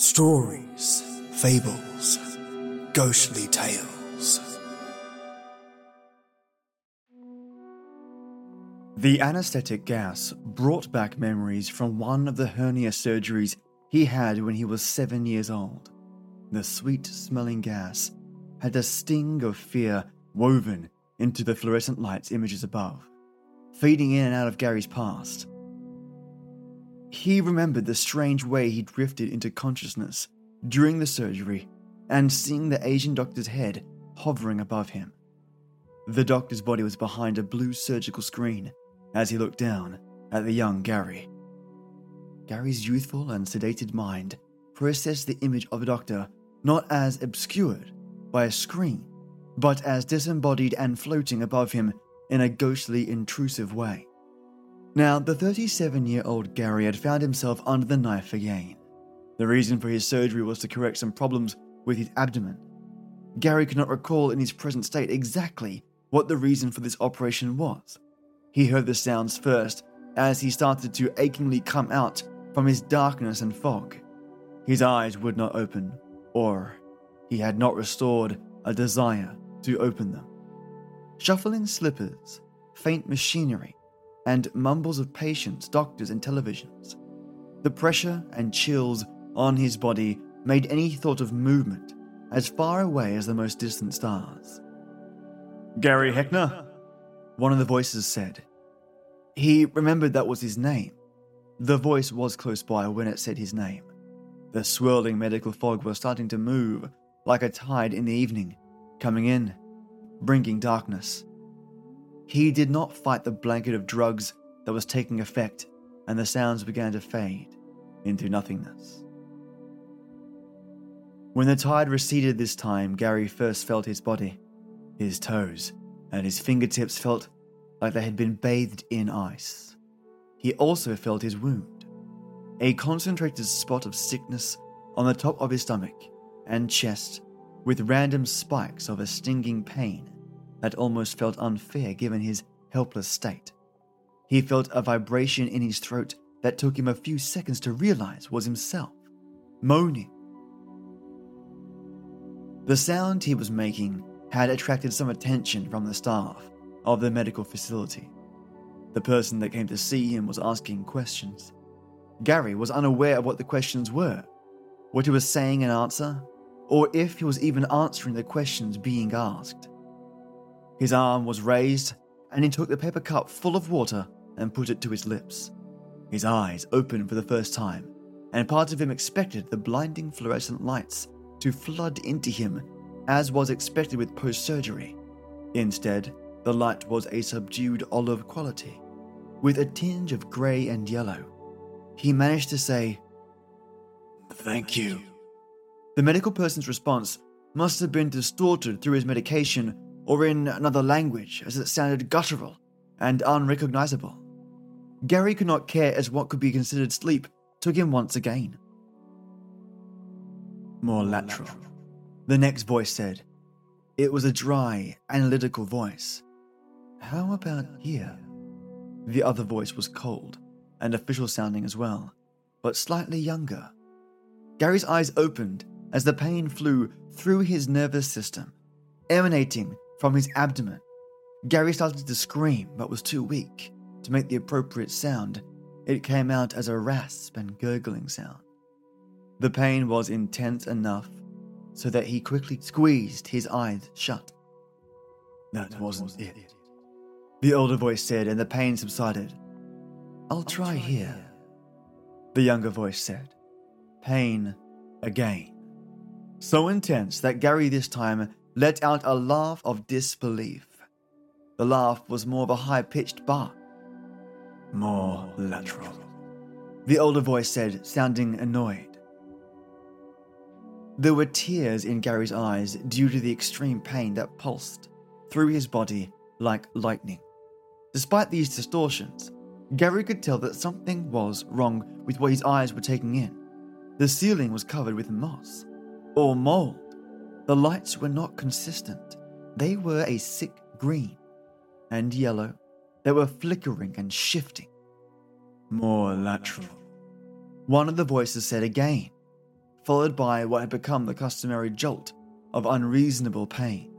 Stories, fables, ghostly tales. The anesthetic gas brought back memories from one of the hernia surgeries he had when he was seven years old. The sweet smelling gas had a sting of fear woven into the fluorescent lights images above, feeding in and out of Gary's past. He remembered the strange way he drifted into consciousness during the surgery and seeing the Asian doctor's head hovering above him. The doctor's body was behind a blue surgical screen as he looked down at the young Gary. Gary's youthful and sedated mind processed the image of a doctor not as obscured by a screen, but as disembodied and floating above him in a ghostly, intrusive way. Now, the 37 year old Gary had found himself under the knife again. The reason for his surgery was to correct some problems with his abdomen. Gary could not recall in his present state exactly what the reason for this operation was. He heard the sounds first as he started to achingly come out from his darkness and fog. His eyes would not open, or he had not restored a desire to open them. Shuffling slippers, faint machinery, and mumbles of patients, doctors, and televisions. The pressure and chills on his body made any thought of movement as far away as the most distant stars. Gary Heckner? One of the voices said. He remembered that was his name. The voice was close by when it said his name. The swirling medical fog was starting to move like a tide in the evening, coming in, bringing darkness. He did not fight the blanket of drugs that was taking effect, and the sounds began to fade into nothingness. When the tide receded this time, Gary first felt his body. His toes and his fingertips felt like they had been bathed in ice. He also felt his wound, a concentrated spot of sickness on the top of his stomach and chest, with random spikes of a stinging pain that almost felt unfair given his helpless state. He felt a vibration in his throat that took him a few seconds to realize was himself, moaning. The sound he was making had attracted some attention from the staff of the medical facility. The person that came to see him was asking questions. Gary was unaware of what the questions were, what he was saying in answer, or if he was even answering the questions being asked. His arm was raised, and he took the paper cup full of water and put it to his lips. His eyes opened for the first time, and part of him expected the blinding fluorescent lights to flood into him, as was expected with post surgery. Instead, the light was a subdued olive quality, with a tinge of grey and yellow. He managed to say, Thank you. The medical person's response must have been distorted through his medication or in another language, as it sounded guttural and unrecognizable. Gary could not care as what could be considered sleep took him once again. More lateral. The next voice said. It was a dry, analytical voice. How about here? The other voice was cold and official sounding as well, but slightly younger. Gary's eyes opened as the pain flew through his nervous system, emanating from his abdomen. Gary started to scream but was too weak to make the appropriate sound. It came out as a rasp and gurgling sound. The pain was intense enough so that he quickly squeezed his eyes shut. That, that wasn't, wasn't it. it. The older voice said, and the pain subsided. I'll, I'll try, try here. here. The younger voice said. Pain again. So intense that Gary this time let out a laugh of disbelief. The laugh was more of a high pitched bark. More lateral. The older voice said, sounding annoyed. There were tears in Gary's eyes due to the extreme pain that pulsed through his body like lightning. Despite these distortions, Gary could tell that something was wrong with what his eyes were taking in. The ceiling was covered with moss or mold. The lights were not consistent. They were a sick green and yellow. They were flickering and shifting. More lateral. One of the voices said again, followed by what had become the customary jolt of unreasonable pain.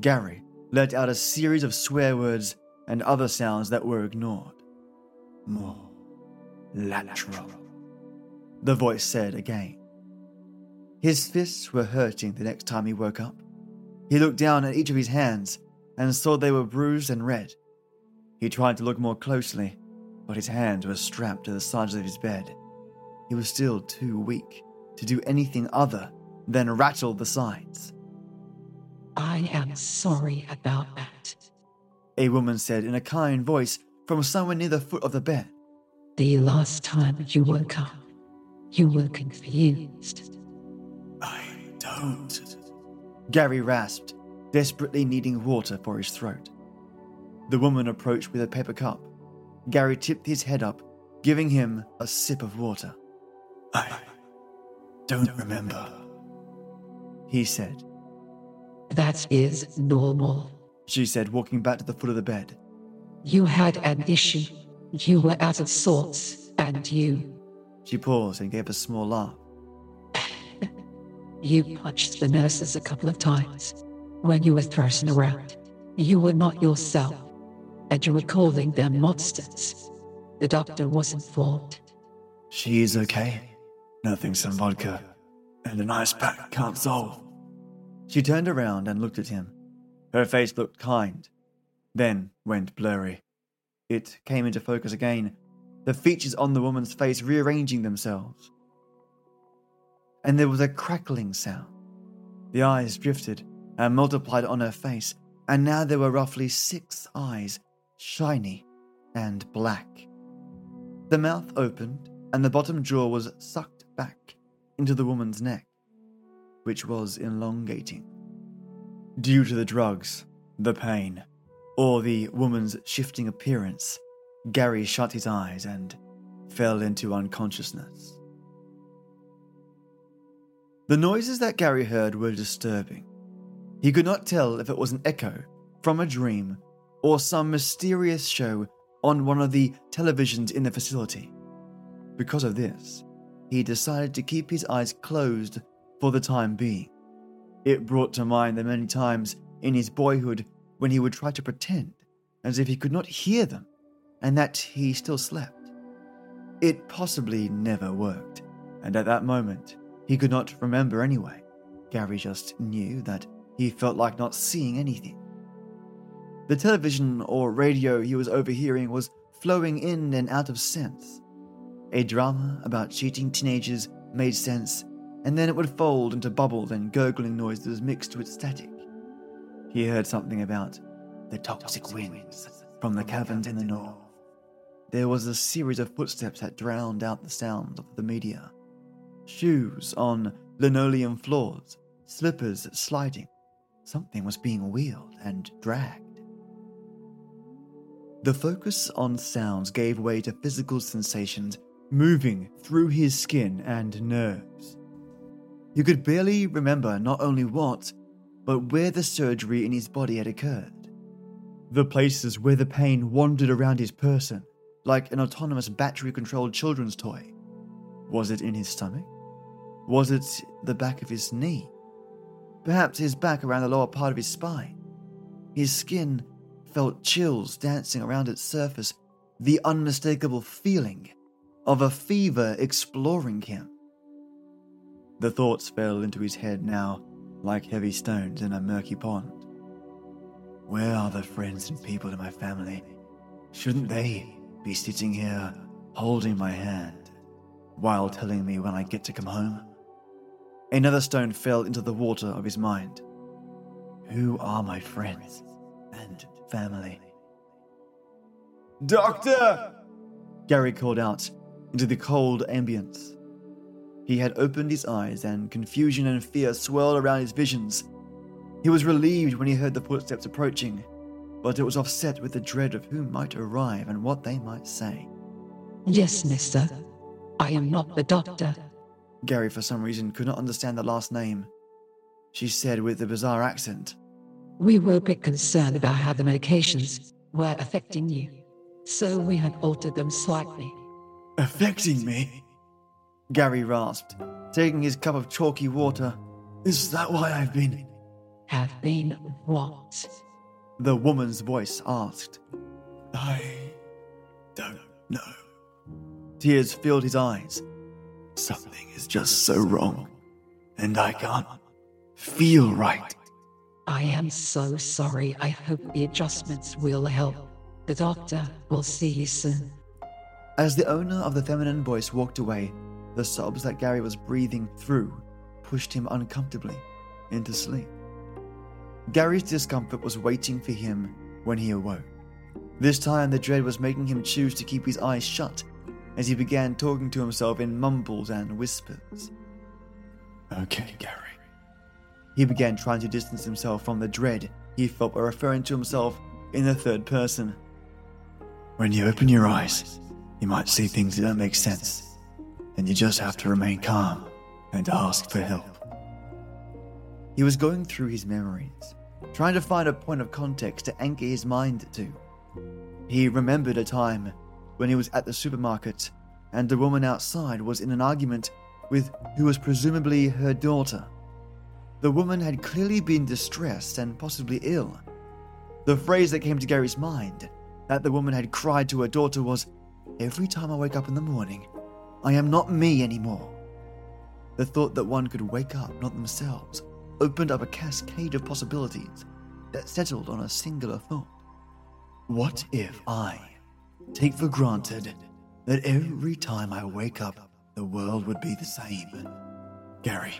Gary let out a series of swear words and other sounds that were ignored. More lateral, the voice said again. His fists were hurting the next time he woke up. He looked down at each of his hands and saw they were bruised and red. He tried to look more closely, but his hands were strapped to the sides of his bed. He was still too weak to do anything other than rattle the sides. I am sorry about that. A woman said in a kind voice from somewhere near the foot of the bed. The last time you woke up, you were confused. I don't. Gary rasped, desperately needing water for his throat. The woman approached with a paper cup. Gary tipped his head up, giving him a sip of water. I don't remember. He said, That is normal. she said, walking back to the foot of the bed. You had an issue. You were out of sorts, and you. She paused and gave a small laugh. You punched the nurses a couple of times. When you were thrashing around, you were not yourself, and you were calling them monsters. The doctor was informed. She is okay. Nothing some vodka and an ice pack can't solve. She turned around and looked at him. Her face looked kind, then went blurry. It came into focus again, the features on the woman's face rearranging themselves. And there was a crackling sound. The eyes drifted and multiplied on her face, and now there were roughly six eyes, shiny and black. The mouth opened, and the bottom jaw was sucked back into the woman's neck, which was elongating. Due to the drugs, the pain, or the woman's shifting appearance, Gary shut his eyes and fell into unconsciousness. The noises that Gary heard were disturbing. He could not tell if it was an echo from a dream or some mysterious show on one of the televisions in the facility. Because of this, he decided to keep his eyes closed for the time being. It brought to mind the many times in his boyhood when he would try to pretend as if he could not hear them and that he still slept. It possibly never worked, and at that moment, he could not remember anyway. Gary just knew that he felt like not seeing anything. The television or radio he was overhearing was flowing in and out of sense. A drama about cheating teenagers made sense, and then it would fold into bubbles and gurgling noises mixed with static. He heard something about the toxic winds from the caverns in the north. There was a series of footsteps that drowned out the sounds of the media. Shoes on linoleum floors, slippers sliding. Something was being wheeled and dragged. The focus on sounds gave way to physical sensations moving through his skin and nerves. He could barely remember not only what, but where the surgery in his body had occurred. The places where the pain wandered around his person, like an autonomous battery controlled children's toy. Was it in his stomach? Was it the back of his knee? Perhaps his back around the lower part of his spine. His skin felt chills dancing around its surface, the unmistakable feeling of a fever exploring him. The thoughts fell into his head now like heavy stones in a murky pond. Where are the friends and people in my family? Shouldn't they be sitting here holding my hand while telling me when I get to come home? Another stone fell into the water of his mind. Who are my friends and family? Doctor! Gary called out into the cold ambience. He had opened his eyes, and confusion and fear swirled around his visions. He was relieved when he heard the footsteps approaching, but it was offset with the dread of who might arrive and what they might say. Yes, mister. I am not the doctor. Gary, for some reason, could not understand the last name. She said with a bizarre accent, We were a bit concerned about how the medications were affecting you, so we had altered them slightly. Affecting me? Gary rasped, taking his cup of chalky water. Is that why I've been. Have been what? The woman's voice asked. I. don't know. Tears filled his eyes. Something is just so wrong, and I can't feel right. I am so sorry. I hope the adjustments will help. The doctor will see you soon. As the owner of the feminine voice walked away, the sobs that Gary was breathing through pushed him uncomfortably into sleep. Gary's discomfort was waiting for him when he awoke. This time, the dread was making him choose to keep his eyes shut as he began talking to himself in mumbles and whispers. Okay, Gary. He began trying to distance himself from the dread he felt by referring to himself in the third person. When you open your eyes, you might see things that don't make sense, and you just have to remain calm and ask for help. He was going through his memories, trying to find a point of context to anchor his mind to. He remembered a time when he was at the supermarket and the woman outside was in an argument with who was presumably her daughter. The woman had clearly been distressed and possibly ill. The phrase that came to Gary's mind that the woman had cried to her daughter was, Every time I wake up in the morning, I am not me anymore. The thought that one could wake up not themselves opened up a cascade of possibilities that settled on a singular thought. What if I take for granted that every time I wake up, the world would be the same? Gary,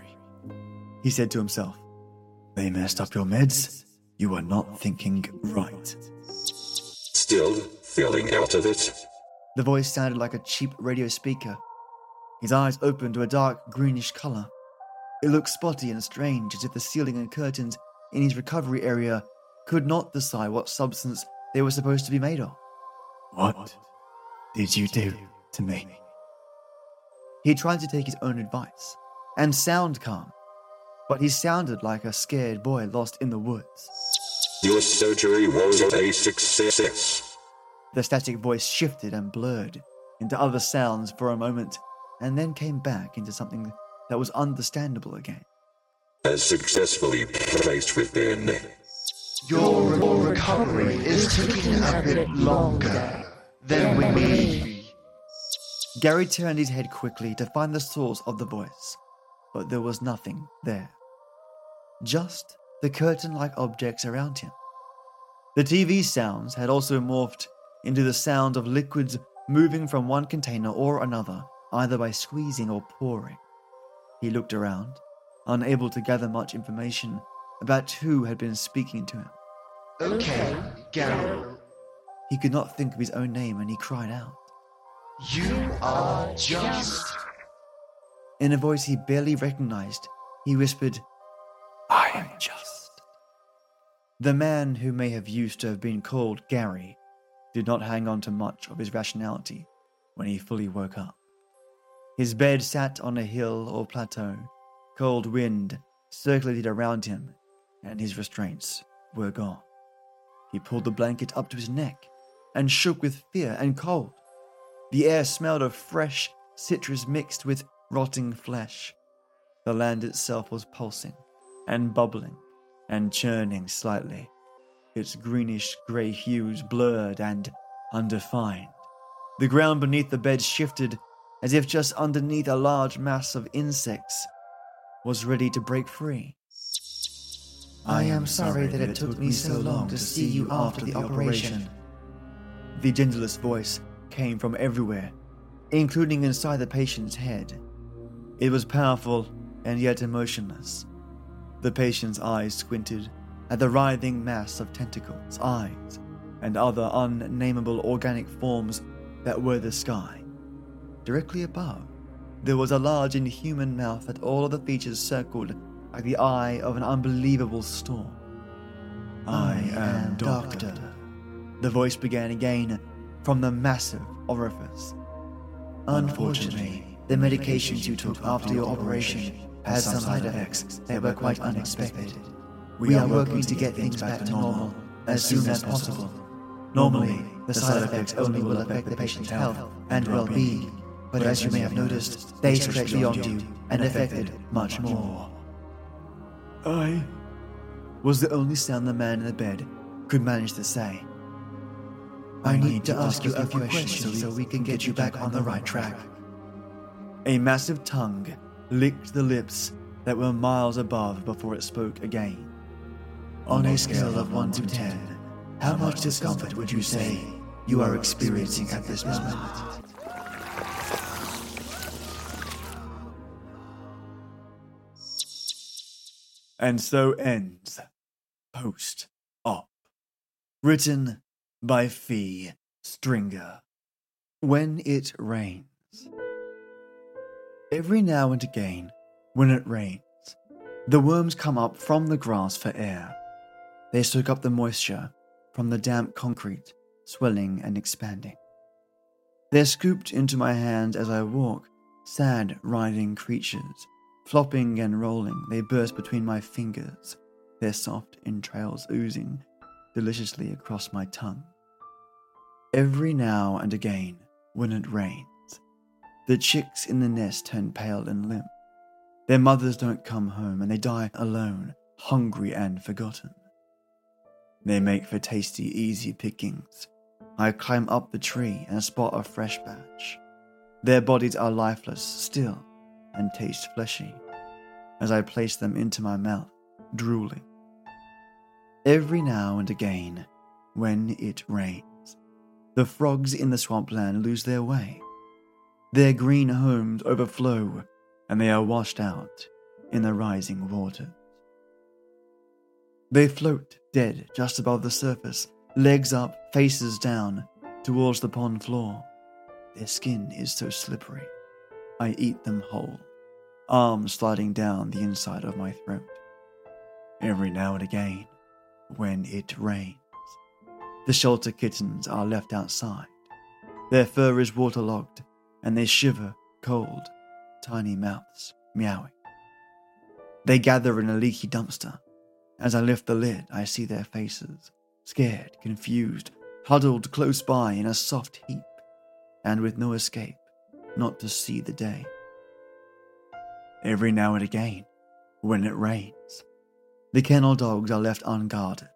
He said to himself. they messed up your meds. You are not thinking right. Still feeling out of it? The voice sounded like a cheap radio speaker. His eyes opened to a dark greenish color. It looked spotty and strange, as if the ceiling and curtains in his recovery area could not decide what substance they were supposed to be made of. What did you do to me? He tried to take his own advice and sound calm, but he sounded like a scared boy lost in the woods. Your surgery was a success. The static voice shifted and blurred into other sounds for a moment, and then came back into something that was understandable again. As successfully placed within. Your, recovery is taking a bit longer than we. Need. Gary turned his head quickly to find the source of the voice, but there was nothing there. Just the curtain like objects around him. The TV sounds had also morphed into the sound of liquids moving from one container or another, either by squeezing or pouring. He looked around, unable to gather much information about who had been speaking to him. Okay, Gary, He could not think of his own name and he cried out. you are just. In a voice he barely recognized, he whispered, I am just. The man who may have used to have been called Gary did not hang on to much of his rationality when he fully woke up. His bed sat on a hill or plateau. Cold wind circulated around him, and his restraints were gone. He pulled the blanket up to his neck and shook with fear and cold. The air smelled of fresh citrus mixed with rotting flesh. The land itself was pulsing and bubbling and churning slightly, its greenish grey hues blurred and undefined. The ground beneath the bed shifted as if just underneath a large mass of insects was ready to break free. I am sorry that it took me so long to see you after the operation. The gentlest voice came from everywhere, including inside the patient's head. It was powerful and yet emotionless. The patient's eyes squinted at the writhing mass of tentacles, eyes, and other unnameable organic forms that were the sky. Directly above, there was a large inhuman mouth that all of the features circled like the eye of an unbelievable storm. I am Doctor. The voice began again from the massive orifice. Unfortunately, the medications you took after your operation had some side effects that were quite unexpected. We are working to get things back to normal as soon as possible. Normally, the side effects only will affect the patient's health and well being, but as you may have noticed, they stretch beyond you and affected much more. I was the only sound the man in the bed could manage to say. I need to ask you a few questions so we can get you back on the right track. A massive tongue licked the lips that were miles above before it spoke again. On a scale of 1 to 10, how much discomfort would you say you are experiencing at this moment? And so ends Post Op. Written by Fee Stringer. When it rains. Every now and again, when it rains, the worms come up from the grass for air. They soak up the moisture from the damp concrete, swelling and expanding. They're scooped into my hand as I walk, sad, writhing creatures. Flopping and rolling, they burst between my fingers, their soft entrails oozing deliciously across my tongue. Every now and again, when it rains, the chicks in the nest turn pale and limp. Their mothers don't come home and they die alone, hungry and forgotten. They make for tasty, easy pickings. I climb up the tree and spot a fresh batch. Their bodies are lifeless still and taste fleshy as I place them into my mouth, drooling. Every now and again, when it rains, the frogs in the swampland lose their way. Their green homes overflow and they are washed out in the rising waters. They float dead just above the surface, legs up, faces down, towards the pond floor. Their skin is so slippery. I eat them whole, arms sliding down the inside of my throat. Every now and again, when it rains, the shelter kittens are left outside. Their fur is waterlogged, and they shiver cold, tiny mouths meowing. They gather in a leaky dumpster. As I lift the lid, I see their faces, scared, confused, huddled close by in a soft heap, and with no escape, not to see the day. Every now and again, when it rains, the kennel dogs are left unguarded,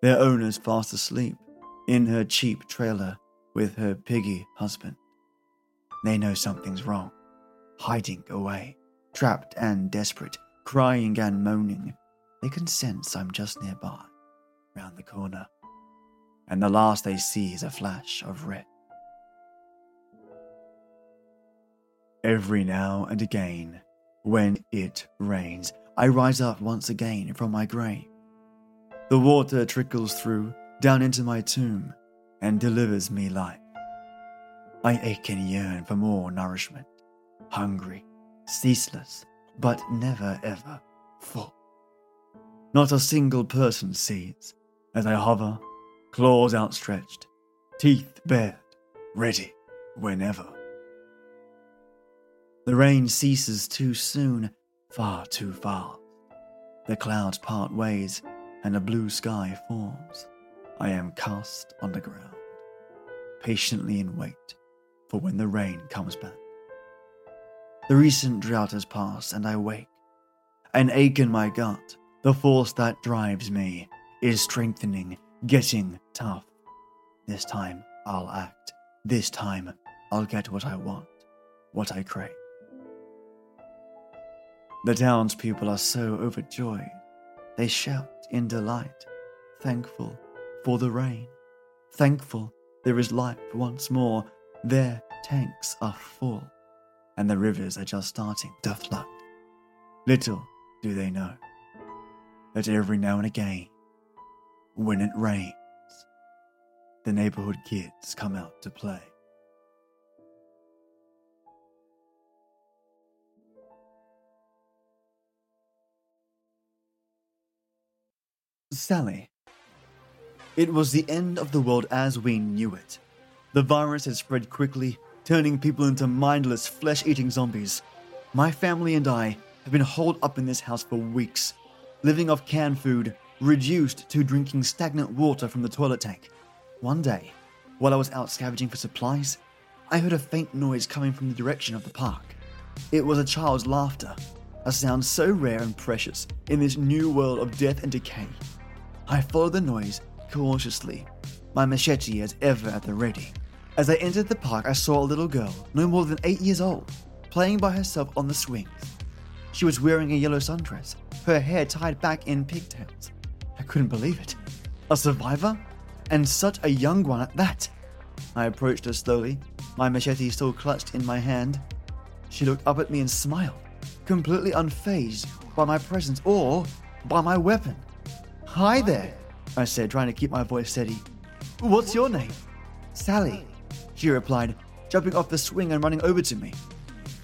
their owners fast asleep in her cheap trailer with her piggy husband. They know something's wrong, hiding away, trapped and desperate, crying and moaning. They can sense I'm just nearby, round the corner, and the last they see is a flash of red. Every now and again, when it rains, I rise up once again from my grave. The water trickles through, down into my tomb, and delivers me life. I ache and yearn for more nourishment, hungry, ceaseless, but never ever full. Not a single person sees as I hover, claws outstretched, teeth bared, ready whenever. The rain ceases too soon, far too fast. The clouds part ways, and a blue sky forms. I am cast on the ground, patiently in wait for when the rain comes back. The recent drought has passed, and I wake. An ache in my gut, the force that drives me, is strengthening, getting tough. This time I'll act. This time I'll get what I want, what I crave. The townspeople are so overjoyed. They shout in delight, thankful for the rain, thankful there is life once more, their tanks are full, and the rivers are just starting to flood. Little do they know that every now and again, when it rains, the neighborhood kids come out to play. Sally. It was the end of the world as we knew it. The virus had spread quickly, turning people into mindless, flesh eating zombies. My family and I have been holed up in this house for weeks, living off canned food, reduced to drinking stagnant water from the toilet tank. One day, while I was out scavenging for supplies, I heard a faint noise coming from the direction of the park. It was a child's laughter, a sound so rare and precious in this new world of death and decay. I followed the noise cautiously, my machete as ever at the ready. As I entered the park, I saw a little girl, no more than eight years old, playing by herself on the swings. She was wearing a yellow sundress, her hair tied back in pigtails. I couldn't believe it. A survivor? And such a young one at that. I approached her slowly, my machete still clutched in my hand. She looked up at me and smiled, completely unfazed by my presence or by my weapon. Hi there, I said, trying to keep my voice steady. What's your name? Sally, she replied, jumping off the swing and running over to me.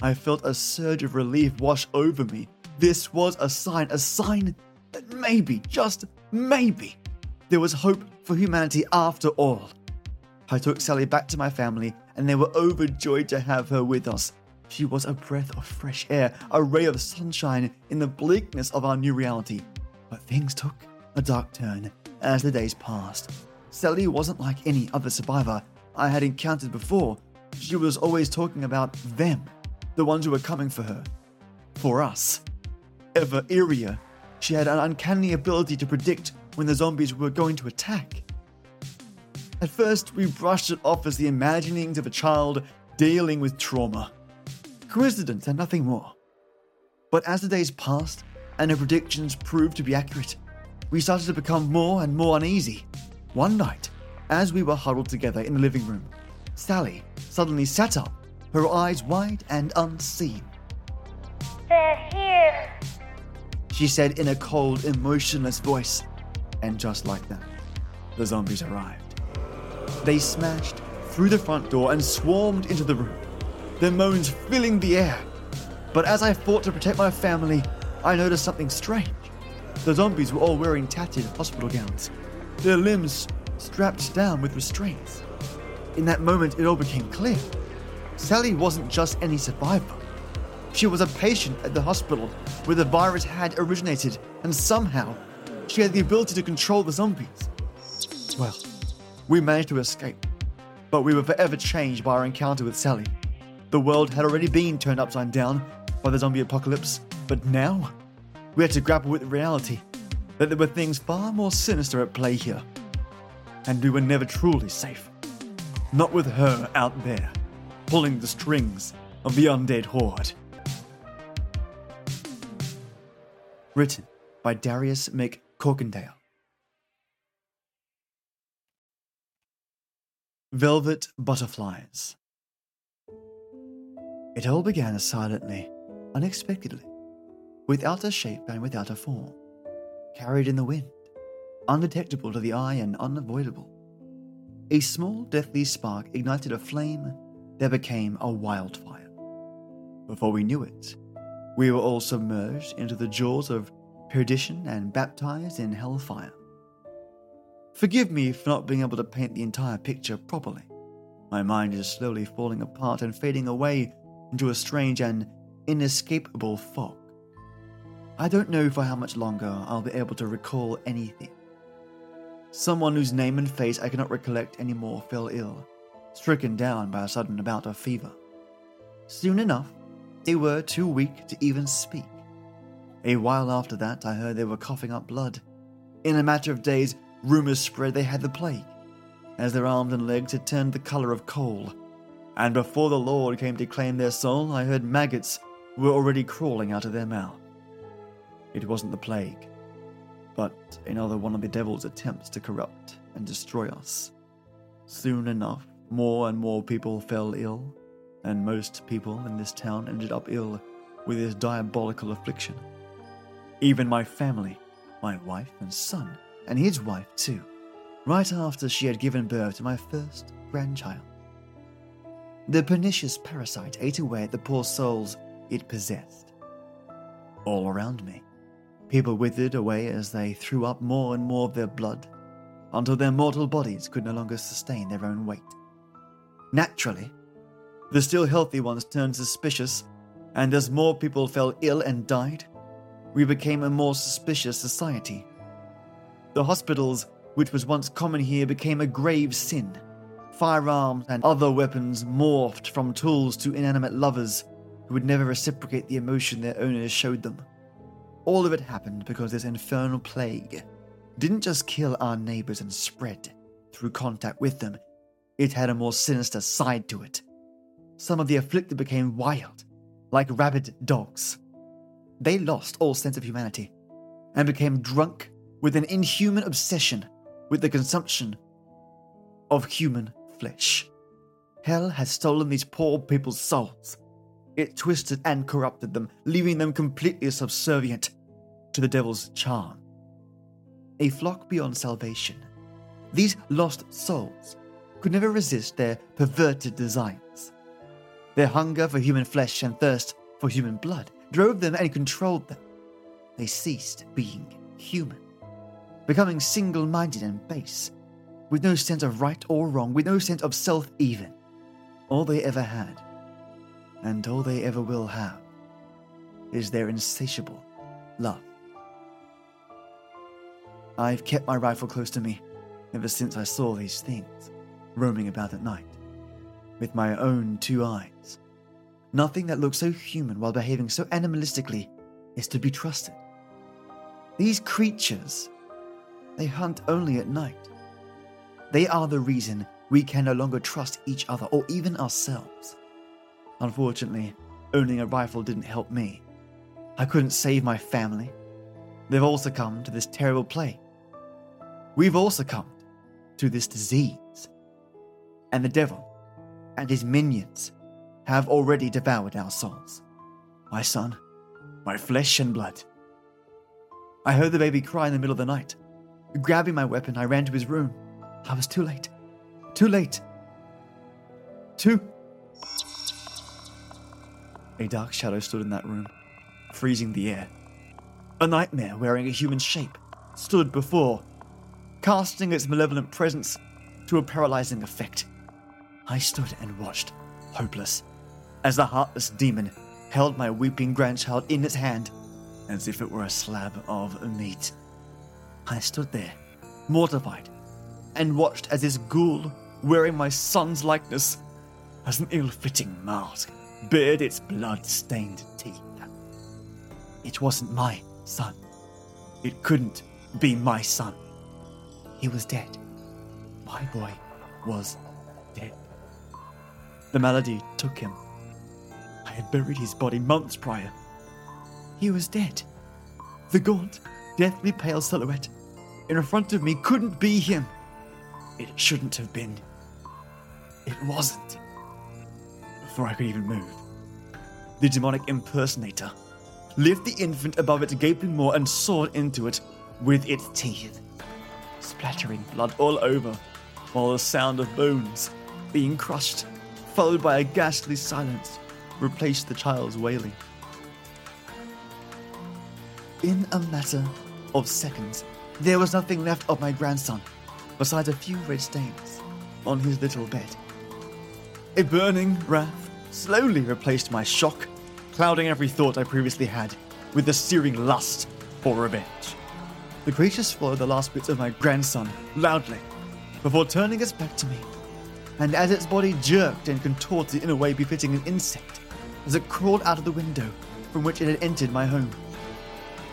I felt a surge of relief wash over me. This was a sign, a sign that maybe, just maybe, there was hope for humanity after all. I took Sally back to my family, and they were overjoyed to have her with us. She was a breath of fresh air, a ray of sunshine in the bleakness of our new reality. But things took a dark turn as the days passed. Sally wasn't like any other survivor I had encountered before. She was always talking about them, the ones who were coming for her. For us. Ever eerier, she had an uncanny ability to predict when the zombies were going to attack. At first, we brushed it off as the imaginings of a child dealing with trauma. Coincidence and nothing more. But as the days passed and her predictions proved to be accurate, we started to become more and more uneasy. One night, as we were huddled together in the living room, Sally suddenly sat up, her eyes wide and unseen. They're here. She said in a cold, emotionless voice. And just like that, the zombies arrived. They smashed through the front door and swarmed into the room, their moans filling the air. But as I fought to protect my family, I noticed something strange. The zombies were all wearing tattered hospital gowns, their limbs strapped down with restraints. In that moment, it all became clear. Sally wasn't just any survivor. She was a patient at the hospital where the virus had originated, and somehow she had the ability to control the zombies. Well, we managed to escape, but we were forever changed by our encounter with Sally. The world had already been turned upside down by the zombie apocalypse, but now we had to grapple with the reality that there were things far more sinister at play here. And we were never truly safe. Not with her out there, pulling the strings of the undead horde. Written by Darius McCorkindale. Velvet Butterflies. It all began silently, unexpectedly, without a shape and without a form, carried in the wind, undetectable to the eye and unavoidable. A small deathly spark ignited a flame that became a wildfire. Before we knew it, we were all submerged into the jaws of perdition and baptized in hellfire. Forgive me for not being able to paint the entire picture properly. My mind is slowly falling apart and fading away into a strange and inescapable fog. I don't know for how much longer I'll be able to recall anything. Someone whose name and face I cannot recollect anymore fell ill, stricken down by a sudden bout of fever. Soon enough, they were too weak to even speak. A while after that, I heard they were coughing up blood. In a matter of days, rumors spread they had the plague, as their arms and legs had turned the color of coal. And before the Lord came to claim their soul, I heard maggots were already crawling out of their mouth. It wasn't the plague, but another one of the devil's attempts to corrupt and destroy us. Soon enough, more and more people fell ill, and most people in this town ended up ill with this diabolical affliction. Even my family, my wife and son, and his wife too, right after she had given birth to my first grandchild. The pernicious parasite ate away at the poor souls it possessed. All around me, people withered away as they threw up more and more of their blood until their mortal bodies could no longer sustain their own weight. Naturally, the still healthy ones turned suspicious, and as more people fell ill and died, we became a more suspicious society. The hospitals, which was once common here, became a grave sin, Firearms and other weapons morphed from tools to inanimate lovers who would never reciprocate the emotion their owners showed them. All of it happened because this infernal plague didn't just kill our neighbors and spread through contact with them, it had a more sinister side to it. Some of the afflicted became wild, like rabid dogs. They lost all sense of humanity and became drunk with an inhuman obsession with the consumption of human flesh. Hell has stolen these poor people's souls. It twisted and corrupted them, leaving them completely subservient to the devil's charm. A flock beyond salvation. These lost souls could never resist their perverted designs. Their hunger for human flesh and thirst for human blood drove them and controlled them. They ceased being human, becoming single minded and base, with no sense of right or wrong, with no sense of self even. All they ever had, and all they ever will have, is their insatiable love. I've kept my rifle close to me ever since I saw these things roaming about at night, with my own two eyes. Nothing that looks so human while behaving so animalistically is to be trusted. These creatures, they hunt only at night. They are the reason we can no longer trust each other or even ourselves. Unfortunately, owning a rifle didn't help me. I couldn't save my family. They've all succumbed to this terrible plague. We've all succumbed to this disease. And the devil and his minions have already devoured our souls. My son, my flesh and blood. I heard the baby cry in the middle of the night. Grabbing my weapon, I ran to his room. I was too late. Too late. Too. A dark shadow stood in that room, freezing the air. A nightmare wearing a human shape stood before, casting its malevolent presence to a paralyzing effect. I stood and watched, hopeless, as the heartless demon held my weeping grandchild in its hand as if it were a slab of meat. I stood there, mortified, and watched as this ghoul, wearing my son's likeness as an ill fitting mask, bared its blood stained teeth. It wasn't my son. It couldn't be my son. He was dead. My boy was dead. The malady took him. I had buried his body months prior. He was dead. The gaunt, deathly pale silhouette in front of me couldn't be him. It shouldn't have been. It wasn't. Before I could even move, the demonic impersonator lifted the infant above its gaping maw and sawed into it with its teeth, splattering blood all over, while the sound of bones being crushed, followed by a ghastly silence, replaced the child's wailing. In a matter of seconds, there was nothing left of my grandson besides a few red stains on his little bed. A burning wrath slowly replaced my shock, clouding every thought I previously had with the searing lust for revenge. The creature swallowed the last bits of my grandson loudly before turning its back to me, and as its body jerked and contorted in a way befitting an insect, as it crawled out of the window from which it had entered my home.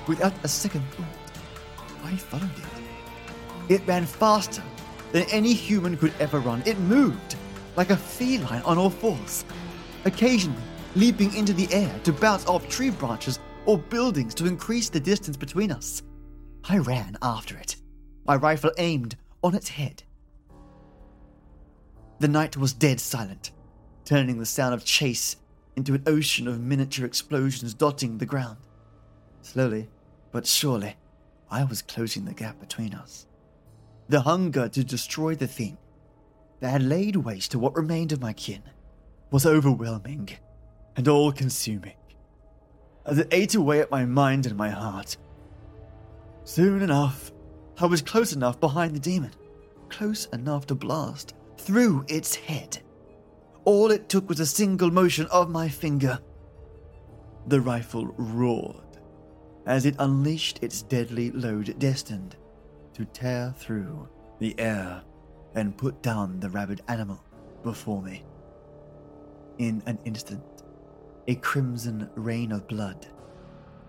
Without a second thought, I followed it. It ran faster than any human could ever run. It moved like a feline on all fours, occasionally leaping into the air to bounce off tree branches or buildings to increase the distance between us. I ran after it, my rifle aimed on its head. The night was dead silent, turning the sound of chase into an ocean of miniature explosions dotting the ground. Slowly, but surely, I was closing the gap between us. The hunger to destroy the thing that had laid waste to what remained of my kin was overwhelming and all consuming as it ate away at my mind and my heart. Soon enough, I was close enough behind the demon, close enough to blast through its head. All it took was a single motion of my finger. The rifle roared as it unleashed its deadly load, destined to tear through the air and put down the rabid animal before me. In an instant, a crimson rain of blood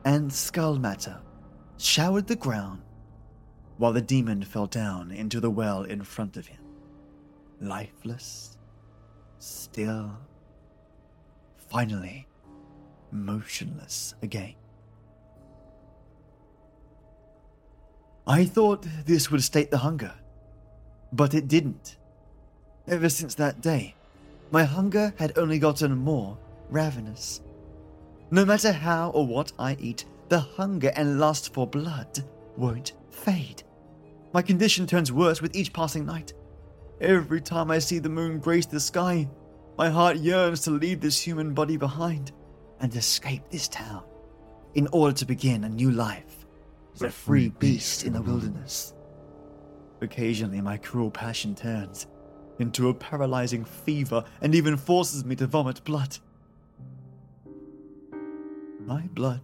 and skull matter showered the ground while the demon fell down into the well in front of him, lifeless, still, finally motionless again. I thought this would state the hunger, but it didn't. Ever since that day, my hunger had only gotten more ravenous. No matter how or what I eat, the hunger and lust for blood won't fade. My condition turns worse with each passing night. Every time I see the moon grace the sky, my heart yearns to leave this human body behind and escape this town in order to begin a new life as a free beast in the wilderness. Occasionally, my cruel passion turns into a paralyzing fever and even forces me to vomit blood. My blood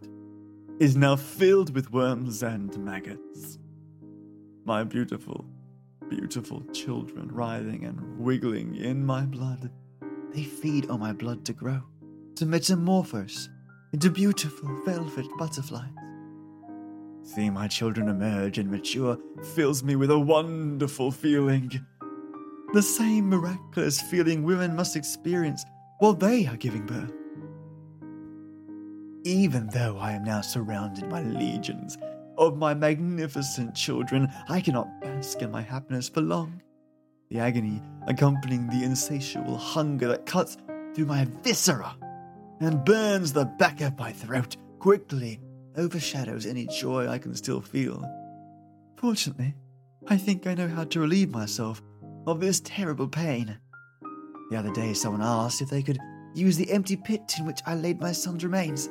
is now filled with worms and maggots. My beautiful, beautiful children writhing and wiggling in my blood. They feed on my blood to grow, to metamorphose into beautiful velvet butterflies. Seeing my children emerge and mature fills me with a wonderful feeling. The same miraculous feeling women must experience while they are giving birth. Even though I am now surrounded by legions of my magnificent children, I cannot bask in my happiness for long. The agony accompanying the insatiable hunger that cuts through my viscera and burns the back of my throat quickly overshadows any joy I can still feel. Fortunately, I think I know how to relieve myself of this terrible pain. The other day, someone asked if they could use the empty pit in which I laid my son's remains.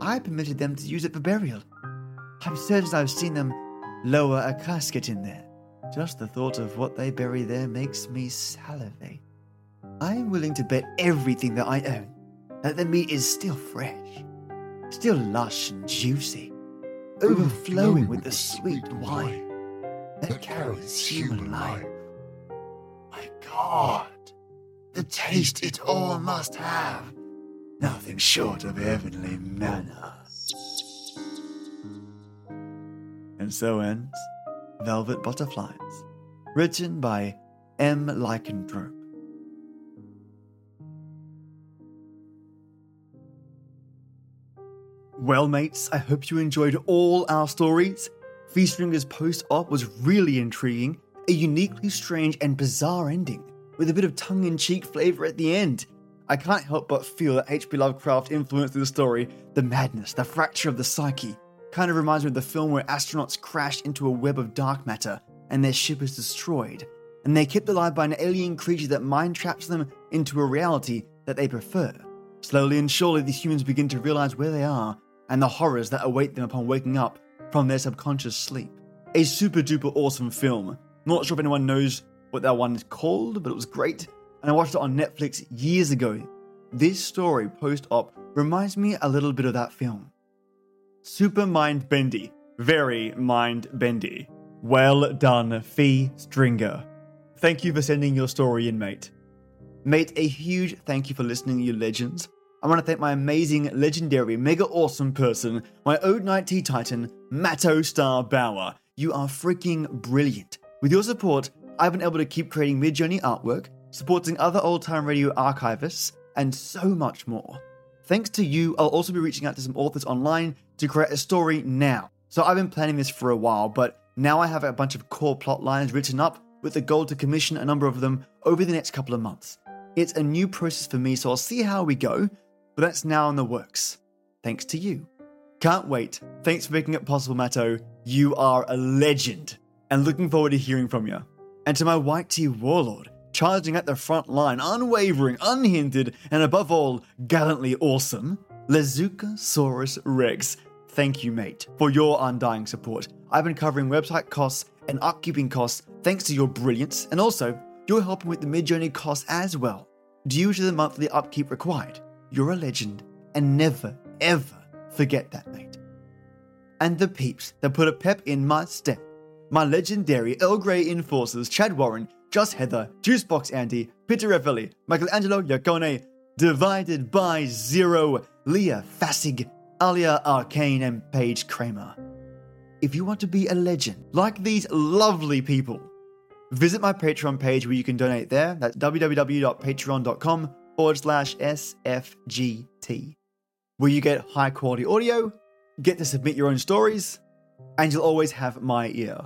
I permitted them to use it for burial. I'm certain I've seen them lower a casket in there. Just the thought of what they bury there makes me salivate. I am willing to bet everything that I own that the meat is still fresh, still lush and juicy, overflowing with the sweet wine that carries human life. My God, the taste it all must have, nothing short of heavenly manna. And so ends Velvet Butterflies, written by M. Lycanthrope. Well, mates, I hope you enjoyed all our stories. Feastringer's post op was really intriguing, a uniquely strange and bizarre ending, with a bit of tongue in cheek flavour at the end. I can't help but feel that H.P. Lovecraft influenced the story, the madness, the fracture of the psyche. Kind of reminds me of the film where astronauts crash into a web of dark matter and their ship is destroyed, and they're kept alive by an alien creature that mind traps them into a reality that they prefer. Slowly and surely, these humans begin to realize where they are and the horrors that await them upon waking up from their subconscious sleep. A super duper awesome film. Not sure if anyone knows what that one is called, but it was great, and I watched it on Netflix years ago. This story, post op, reminds me a little bit of that film. Super mind bendy. Very mind bendy. Well done, Fee Stringer. Thank you for sending your story in, mate. Mate, a huge thank you for listening, you legends. I want to thank my amazing, legendary, mega awesome person, my Ode Night Tea Titan, Matto Star Bauer. You are freaking brilliant. With your support, I've been able to keep creating Midjourney artwork, supporting other old time radio archivists, and so much more. Thanks to you, I'll also be reaching out to some authors online to create a story now. So I've been planning this for a while, but now I have a bunch of core plot lines written up with the goal to commission a number of them over the next couple of months. It's a new process for me, so I'll see how we go, but that's now in the works. Thanks to you. Can't wait. Thanks for making it possible, Matto. You are a legend. And looking forward to hearing from you. And to my white tea warlord, charging at the front line, unwavering, unhindered, and above all, gallantly awesome, Lezuka Saurus Rex. Thank you, mate, for your undying support. I've been covering website costs and upkeeping costs thanks to your brilliance, and also, you're helping with the Midjourney costs as well, due to the monthly upkeep required. You're a legend, and never, ever forget that, mate. And the peeps that put a pep in my step. My legendary Earl Grey enforcers, Chad Warren, Just Heather, Juicebox Andy, Peter Ravelli, Michelangelo Yacone, Divided by Zero, Leah Fassig, Alia Arcane, and Paige Kramer. If you want to be a legend like these lovely people, visit my Patreon page where you can donate there. That's www.patreon.com forward slash SFGT, where you get high quality audio, get to submit your own stories, and you'll always have my ear.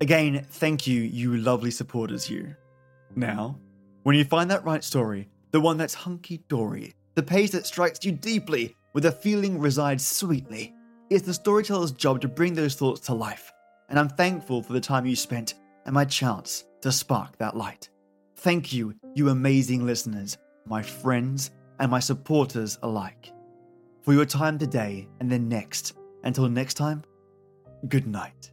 Again, thank you, you lovely supporters, you. Now, when you find that right story, the one that's hunky dory, the page that strikes you deeply, where the feeling resides sweetly, it's the storyteller's job to bring those thoughts to life. And I'm thankful for the time you spent and my chance to spark that light. Thank you, you amazing listeners, my friends, and my supporters alike, for your time today and the next. Until next time, good night.